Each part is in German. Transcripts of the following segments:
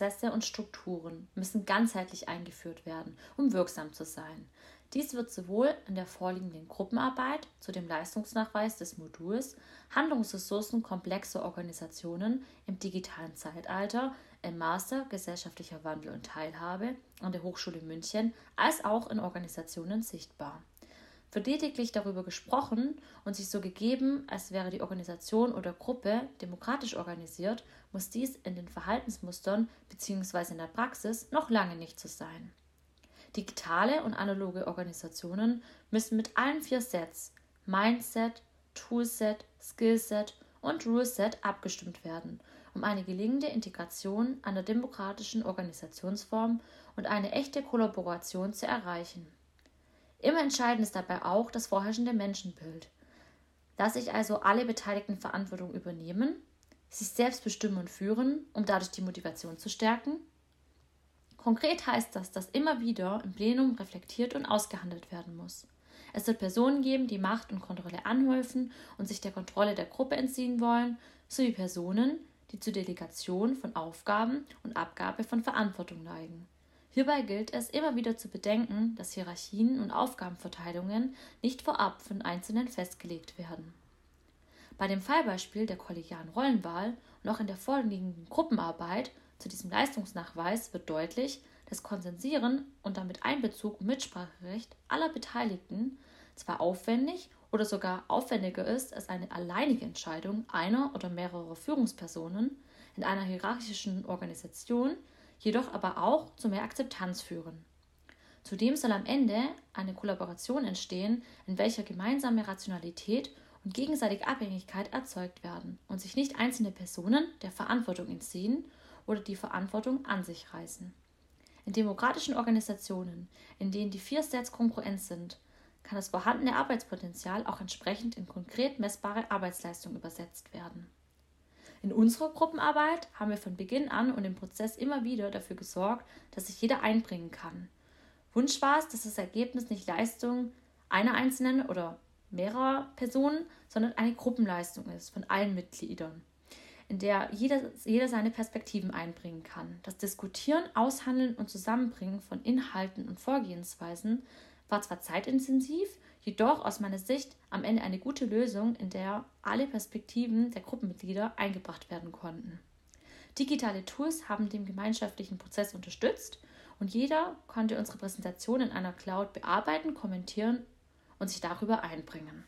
Prozesse und Strukturen müssen ganzheitlich eingeführt werden, um wirksam zu sein. Dies wird sowohl in der vorliegenden Gruppenarbeit zu dem Leistungsnachweis des Moduls Handlungsressourcen komplexer Organisationen im digitalen Zeitalter im Master Gesellschaftlicher Wandel und Teilhabe an der Hochschule München als auch in Organisationen sichtbar. Wird lediglich darüber gesprochen und sich so gegeben, als wäre die Organisation oder Gruppe demokratisch organisiert, muss dies in den Verhaltensmustern bzw. in der Praxis noch lange nicht so sein. Digitale und analoge Organisationen müssen mit allen vier Sets Mindset, Toolset, Skillset und Ruleset abgestimmt werden, um eine gelingende Integration einer demokratischen Organisationsform und eine echte Kollaboration zu erreichen. Immer entscheidend ist dabei auch das vorherrschende Menschenbild, dass sich also alle Beteiligten Verantwortung übernehmen, sich selbst bestimmen und führen, um dadurch die Motivation zu stärken Konkret heißt das, dass immer wieder im Plenum reflektiert und ausgehandelt werden muss. Es wird Personen geben, die Macht und Kontrolle anhäufen und sich der Kontrolle der Gruppe entziehen wollen, sowie Personen, die zur Delegation von Aufgaben und Abgabe von Verantwortung neigen. Hierbei gilt es immer wieder zu bedenken, dass Hierarchien und Aufgabenverteilungen nicht vorab von Einzelnen festgelegt werden. Bei dem Fallbeispiel der kollegialen Rollenwahl und auch in der vorliegenden Gruppenarbeit zu diesem Leistungsnachweis wird deutlich, dass Konsensieren und damit Einbezug und Mitspracherecht aller Beteiligten zwar aufwendig oder sogar aufwendiger ist als eine alleinige Entscheidung einer oder mehrerer Führungspersonen in einer hierarchischen Organisation, jedoch aber auch zu mehr Akzeptanz führen. Zudem soll am Ende eine Kollaboration entstehen, in welcher gemeinsame Rationalität und gegenseitige Abhängigkeit erzeugt werden und sich nicht einzelne Personen der Verantwortung entziehen oder die Verantwortung an sich reißen. In demokratischen Organisationen, in denen die vier Sets kongruent sind, kann das vorhandene Arbeitspotenzial auch entsprechend in konkret messbare Arbeitsleistung übersetzt werden. In unserer Gruppenarbeit haben wir von Beginn an und im Prozess immer wieder dafür gesorgt, dass sich jeder einbringen kann. Wunsch war es, dass das Ergebnis nicht Leistung einer einzelnen oder mehrerer Personen, sondern eine Gruppenleistung ist von allen Mitgliedern in der jeder, jeder seine Perspektiven einbringen kann. Das Diskutieren, Aushandeln und Zusammenbringen von Inhalten und Vorgehensweisen war zwar zeitintensiv, jedoch aus meiner Sicht am Ende eine gute Lösung, in der alle Perspektiven der Gruppenmitglieder eingebracht werden konnten. Digitale Tools haben den gemeinschaftlichen Prozess unterstützt und jeder konnte unsere Präsentation in einer Cloud bearbeiten, kommentieren und sich darüber einbringen.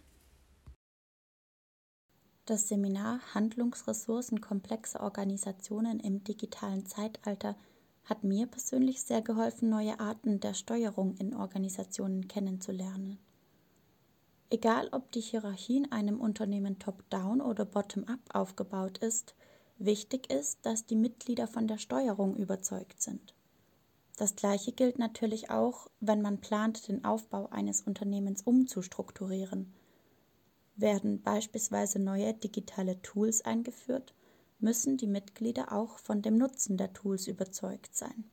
Das Seminar Handlungsressourcen komplexer Organisationen im digitalen Zeitalter hat mir persönlich sehr geholfen, neue Arten der Steuerung in Organisationen kennenzulernen. Egal ob die Hierarchie in einem Unternehmen top-down oder bottom-up aufgebaut ist, wichtig ist, dass die Mitglieder von der Steuerung überzeugt sind. Das gleiche gilt natürlich auch, wenn man plant, den Aufbau eines Unternehmens umzustrukturieren werden beispielsweise neue digitale Tools eingeführt, müssen die Mitglieder auch von dem Nutzen der Tools überzeugt sein.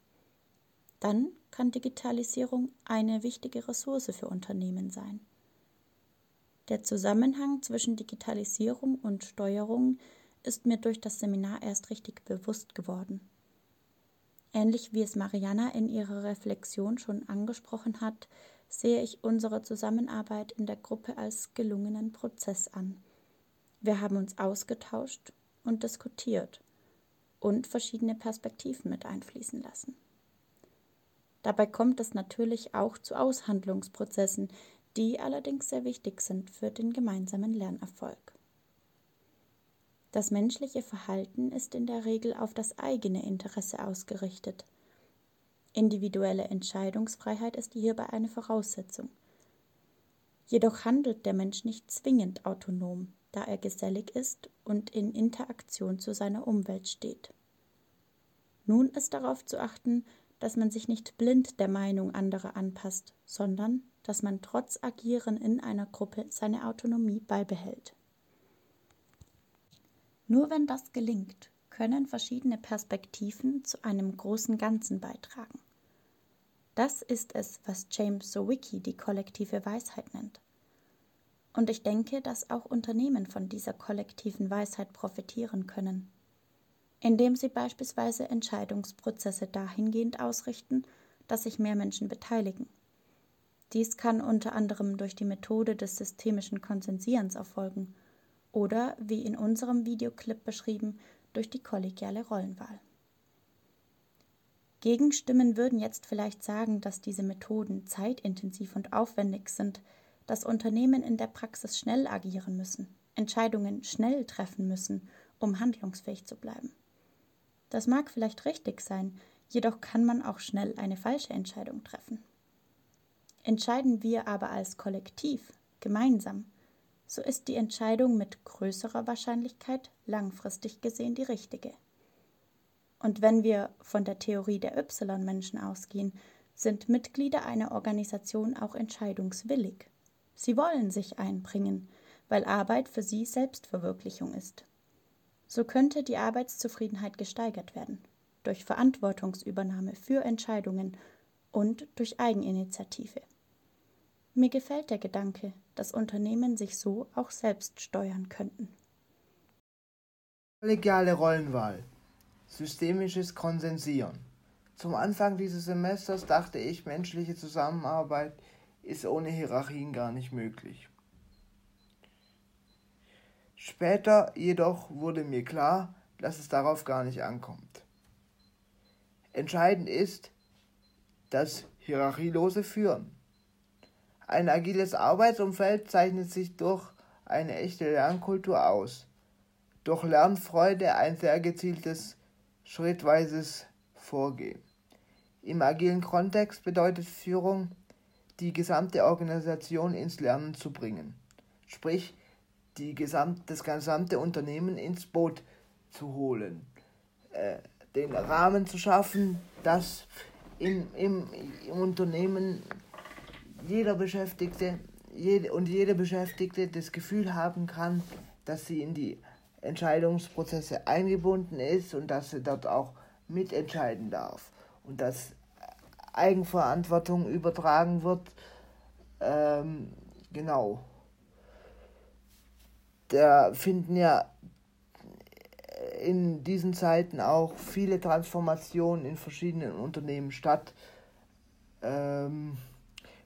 Dann kann Digitalisierung eine wichtige Ressource für Unternehmen sein. Der Zusammenhang zwischen Digitalisierung und Steuerung ist mir durch das Seminar erst richtig bewusst geworden. Ähnlich wie es Mariana in ihrer Reflexion schon angesprochen hat, sehe ich unsere Zusammenarbeit in der Gruppe als gelungenen Prozess an. Wir haben uns ausgetauscht und diskutiert und verschiedene Perspektiven mit einfließen lassen. Dabei kommt es natürlich auch zu Aushandlungsprozessen, die allerdings sehr wichtig sind für den gemeinsamen Lernerfolg. Das menschliche Verhalten ist in der Regel auf das eigene Interesse ausgerichtet – Individuelle Entscheidungsfreiheit ist hierbei eine Voraussetzung. Jedoch handelt der Mensch nicht zwingend autonom, da er gesellig ist und in Interaktion zu seiner Umwelt steht. Nun ist darauf zu achten, dass man sich nicht blind der Meinung anderer anpasst, sondern dass man trotz Agieren in einer Gruppe seine Autonomie beibehält. Nur wenn das gelingt, können verschiedene Perspektiven zu einem großen Ganzen beitragen. Das ist es, was James Sowicki die kollektive Weisheit nennt. Und ich denke, dass auch Unternehmen von dieser kollektiven Weisheit profitieren können. indem sie beispielsweise Entscheidungsprozesse dahingehend ausrichten, dass sich mehr Menschen beteiligen. Dies kann unter anderem durch die Methode des systemischen Konsensierens erfolgen oder, wie in unserem Videoclip beschrieben, durch die kollegiale Rollenwahl. Gegenstimmen würden jetzt vielleicht sagen, dass diese Methoden zeitintensiv und aufwendig sind, dass Unternehmen in der Praxis schnell agieren müssen, Entscheidungen schnell treffen müssen, um handlungsfähig zu bleiben. Das mag vielleicht richtig sein, jedoch kann man auch schnell eine falsche Entscheidung treffen. Entscheiden wir aber als Kollektiv, gemeinsam, so ist die Entscheidung mit größerer Wahrscheinlichkeit langfristig gesehen die richtige. Und wenn wir von der Theorie der Y-Menschen ausgehen, sind Mitglieder einer Organisation auch entscheidungswillig. Sie wollen sich einbringen, weil Arbeit für sie Selbstverwirklichung ist. So könnte die Arbeitszufriedenheit gesteigert werden durch Verantwortungsübernahme für Entscheidungen und durch Eigeninitiative. Mir gefällt der Gedanke, dass Unternehmen sich so auch selbst steuern könnten. Kollegiale Rollenwahl. Systemisches Konsensieren. Zum Anfang dieses Semesters dachte ich, menschliche Zusammenarbeit ist ohne Hierarchien gar nicht möglich. Später jedoch wurde mir klar, dass es darauf gar nicht ankommt. Entscheidend ist das hierarchielose Führen. Ein agiles Arbeitsumfeld zeichnet sich durch eine echte Lernkultur aus. Durch Lernfreude ein sehr gezieltes, schrittweises Vorgehen. Im agilen Kontext bedeutet Führung, die gesamte Organisation ins Lernen zu bringen. Sprich, die gesamt, das gesamte Unternehmen ins Boot zu holen. Äh, den Rahmen zu schaffen, dass in, im, im Unternehmen jeder Beschäftigte jede, und jede Beschäftigte das Gefühl haben kann, dass sie in die Entscheidungsprozesse eingebunden ist und dass sie dort auch mitentscheiden darf und dass Eigenverantwortung übertragen wird. Ähm, genau. Da finden ja in diesen Zeiten auch viele Transformationen in verschiedenen Unternehmen statt, ähm,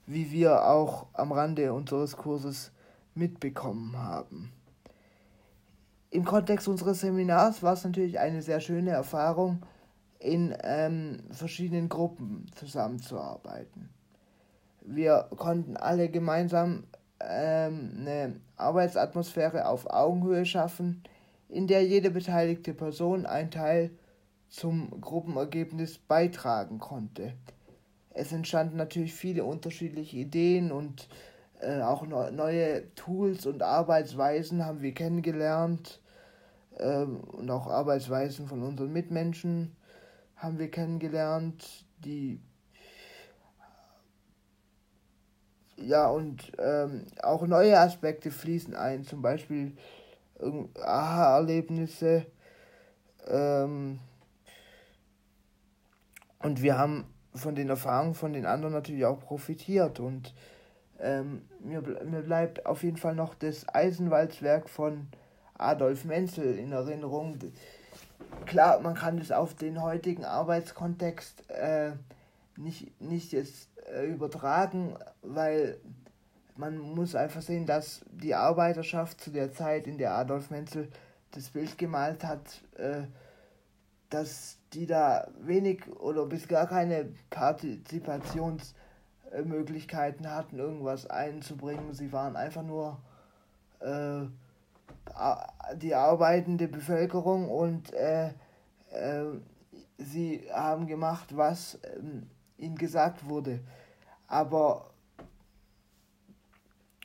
wie wir auch am Rande unseres Kurses mitbekommen haben. Im Kontext unseres Seminars war es natürlich eine sehr schöne Erfahrung, in ähm, verschiedenen Gruppen zusammenzuarbeiten. Wir konnten alle gemeinsam ähm, eine Arbeitsatmosphäre auf Augenhöhe schaffen, in der jede beteiligte Person einen Teil zum Gruppenergebnis beitragen konnte. Es entstanden natürlich viele unterschiedliche Ideen und äh, auch neue Tools und Arbeitsweisen haben wir kennengelernt äh, und auch Arbeitsweisen von unseren Mitmenschen haben wir kennengelernt, die ja und ähm, auch neue Aspekte fließen ein, zum Beispiel Aha-Erlebnisse. Ähm, und wir haben von den Erfahrungen von den anderen natürlich auch profitiert. Und ähm, mir, mir bleibt auf jeden Fall noch das Eisenwalzwerk von Adolf Menzel in Erinnerung. Klar, man kann das auf den heutigen Arbeitskontext äh, nicht, nicht jetzt äh, übertragen, weil man muss einfach sehen, dass die Arbeiterschaft zu der Zeit, in der Adolf Menzel das Bild gemalt hat, äh, dass die da wenig oder bis gar keine Partizipationsmöglichkeiten hatten, irgendwas einzubringen. Sie waren einfach nur äh, die arbeitende Bevölkerung und äh, äh, sie haben gemacht, was ähm, ihnen gesagt wurde. Aber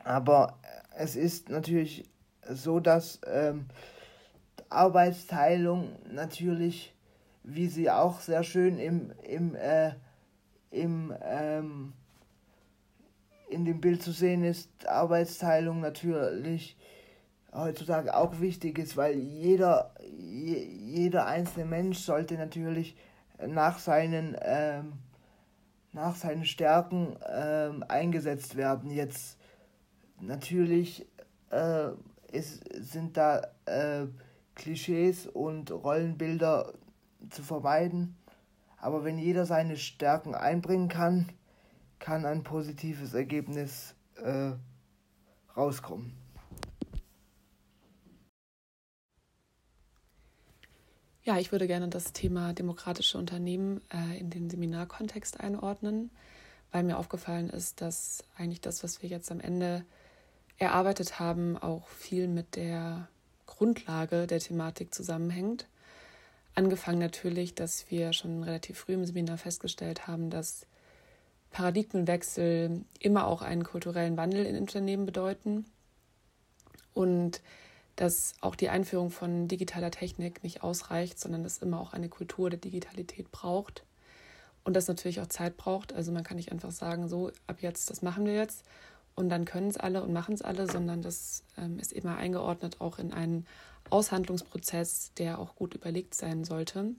aber es ist natürlich so, dass ähm, Arbeitsteilung natürlich, wie sie auch sehr schön im, im, äh, im, ähm, in dem Bild zu sehen ist, Arbeitsteilung natürlich heutzutage auch wichtig ist, weil jeder, je, jeder einzelne Mensch sollte natürlich nach seinen, ähm, nach seinen Stärken ähm, eingesetzt werden. Jetzt natürlich äh, ist, sind da äh, Klischees und Rollenbilder zu vermeiden. Aber wenn jeder seine Stärken einbringen kann, kann ein positives Ergebnis äh, rauskommen. Ja, ich würde gerne das Thema demokratische Unternehmen äh, in den Seminarkontext einordnen, weil mir aufgefallen ist, dass eigentlich das, was wir jetzt am Ende erarbeitet haben, auch viel mit der Grundlage der Thematik zusammenhängt. Angefangen natürlich, dass wir schon relativ früh im Seminar festgestellt haben, dass Paradigmenwechsel immer auch einen kulturellen Wandel in Unternehmen bedeuten und dass auch die Einführung von digitaler Technik nicht ausreicht, sondern dass immer auch eine Kultur der Digitalität braucht und das natürlich auch Zeit braucht. Also man kann nicht einfach sagen, so ab jetzt, das machen wir jetzt und dann können es alle und machen es alle, sondern das ähm, ist immer eingeordnet auch in einen Aushandlungsprozess, der auch gut überlegt sein sollte.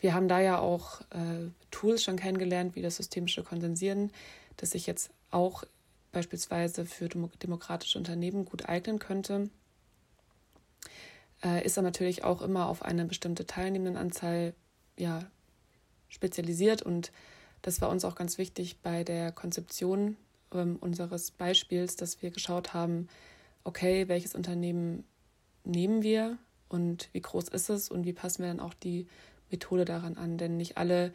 Wir haben da ja auch äh, Tools schon kennengelernt, wie das systemische Konsensieren, das sich jetzt auch beispielsweise für demokratische Unternehmen gut eignen könnte. Äh, ist er natürlich auch immer auf eine bestimmte Teilnehmendenanzahl ja, spezialisiert und das war uns auch ganz wichtig bei der Konzeption ähm, unseres Beispiels, dass wir geschaut haben, okay, welches Unternehmen nehmen wir und wie groß ist es und wie passen wir dann auch die Methode daran an. Denn nicht alle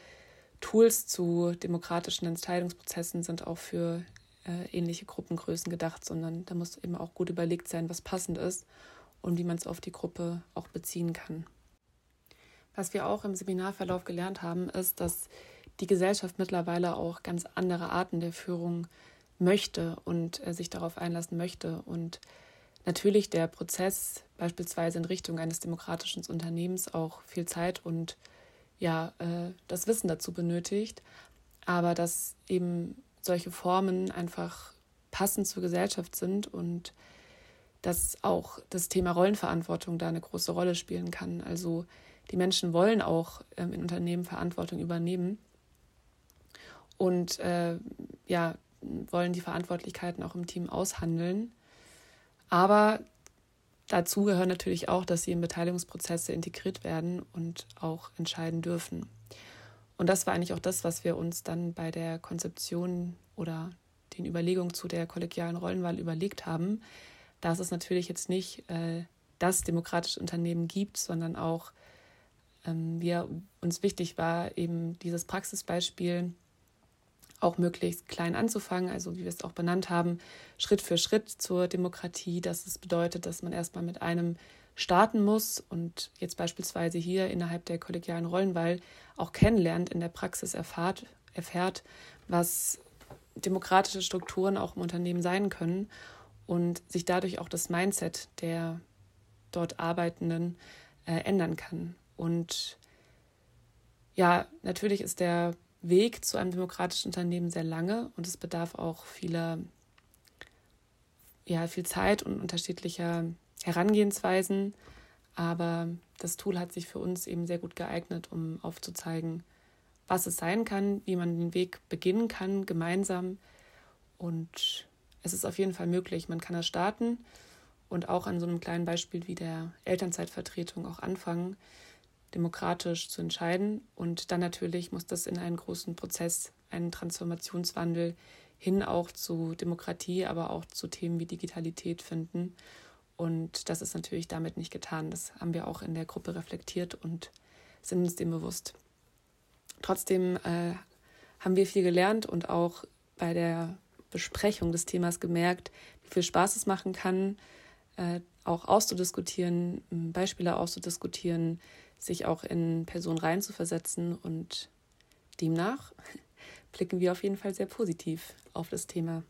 Tools zu demokratischen Entscheidungsprozessen sind auch für äh, ähnliche Gruppengrößen gedacht, sondern da muss eben auch gut überlegt sein, was passend ist und wie man es auf die Gruppe auch beziehen kann. Was wir auch im Seminarverlauf gelernt haben, ist, dass die Gesellschaft mittlerweile auch ganz andere Arten der Führung möchte und äh, sich darauf einlassen möchte. Und natürlich der Prozess beispielsweise in Richtung eines demokratischen Unternehmens auch viel Zeit und ja, äh, das Wissen dazu benötigt, aber dass eben solche Formen einfach passend zur Gesellschaft sind und dass auch das Thema Rollenverantwortung da eine große Rolle spielen kann. Also die Menschen wollen auch ähm, in Unternehmen Verantwortung übernehmen und äh, ja, wollen die Verantwortlichkeiten auch im Team aushandeln. Aber dazu gehört natürlich auch, dass sie in Beteiligungsprozesse integriert werden und auch entscheiden dürfen. Und das war eigentlich auch das, was wir uns dann bei der Konzeption oder den Überlegungen zu der kollegialen Rollenwahl überlegt haben, dass es natürlich jetzt nicht äh, das demokratische Unternehmen gibt, sondern auch ähm, wir uns wichtig war, eben dieses Praxisbeispiel auch möglichst klein anzufangen, also wie wir es auch benannt haben, Schritt für Schritt zur Demokratie, dass es bedeutet, dass man erstmal mit einem starten muss und jetzt beispielsweise hier innerhalb der kollegialen Rollenwahl auch kennenlernt, in der Praxis erfahrt, erfährt, was demokratische Strukturen auch im Unternehmen sein können und sich dadurch auch das Mindset der dort Arbeitenden äh, ändern kann. Und ja, natürlich ist der Weg zu einem demokratischen Unternehmen sehr lange und es bedarf auch vieler, ja, viel Zeit und unterschiedlicher Herangehensweisen. Aber das Tool hat sich für uns eben sehr gut geeignet, um aufzuzeigen, was es sein kann, wie man den Weg beginnen kann, gemeinsam. Und es ist auf jeden Fall möglich. Man kann es starten und auch an so einem kleinen Beispiel wie der Elternzeitvertretung auch anfangen demokratisch zu entscheiden. Und dann natürlich muss das in einen großen Prozess, einen Transformationswandel hin auch zu Demokratie, aber auch zu Themen wie Digitalität finden. Und das ist natürlich damit nicht getan. Das haben wir auch in der Gruppe reflektiert und sind uns dem bewusst. Trotzdem äh, haben wir viel gelernt und auch bei der Besprechung des Themas gemerkt, wie viel Spaß es machen kann, äh, auch auszudiskutieren, Beispiele auszudiskutieren, sich auch in Personen reinzuversetzen und demnach blicken wir auf jeden Fall sehr positiv auf das Thema.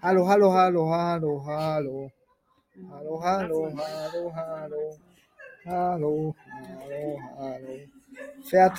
Hallo, hallo, hallo, hallo, hallo. Hallo, hallo, hallo, hallo. Hallo, hallo, hallo. Fertig.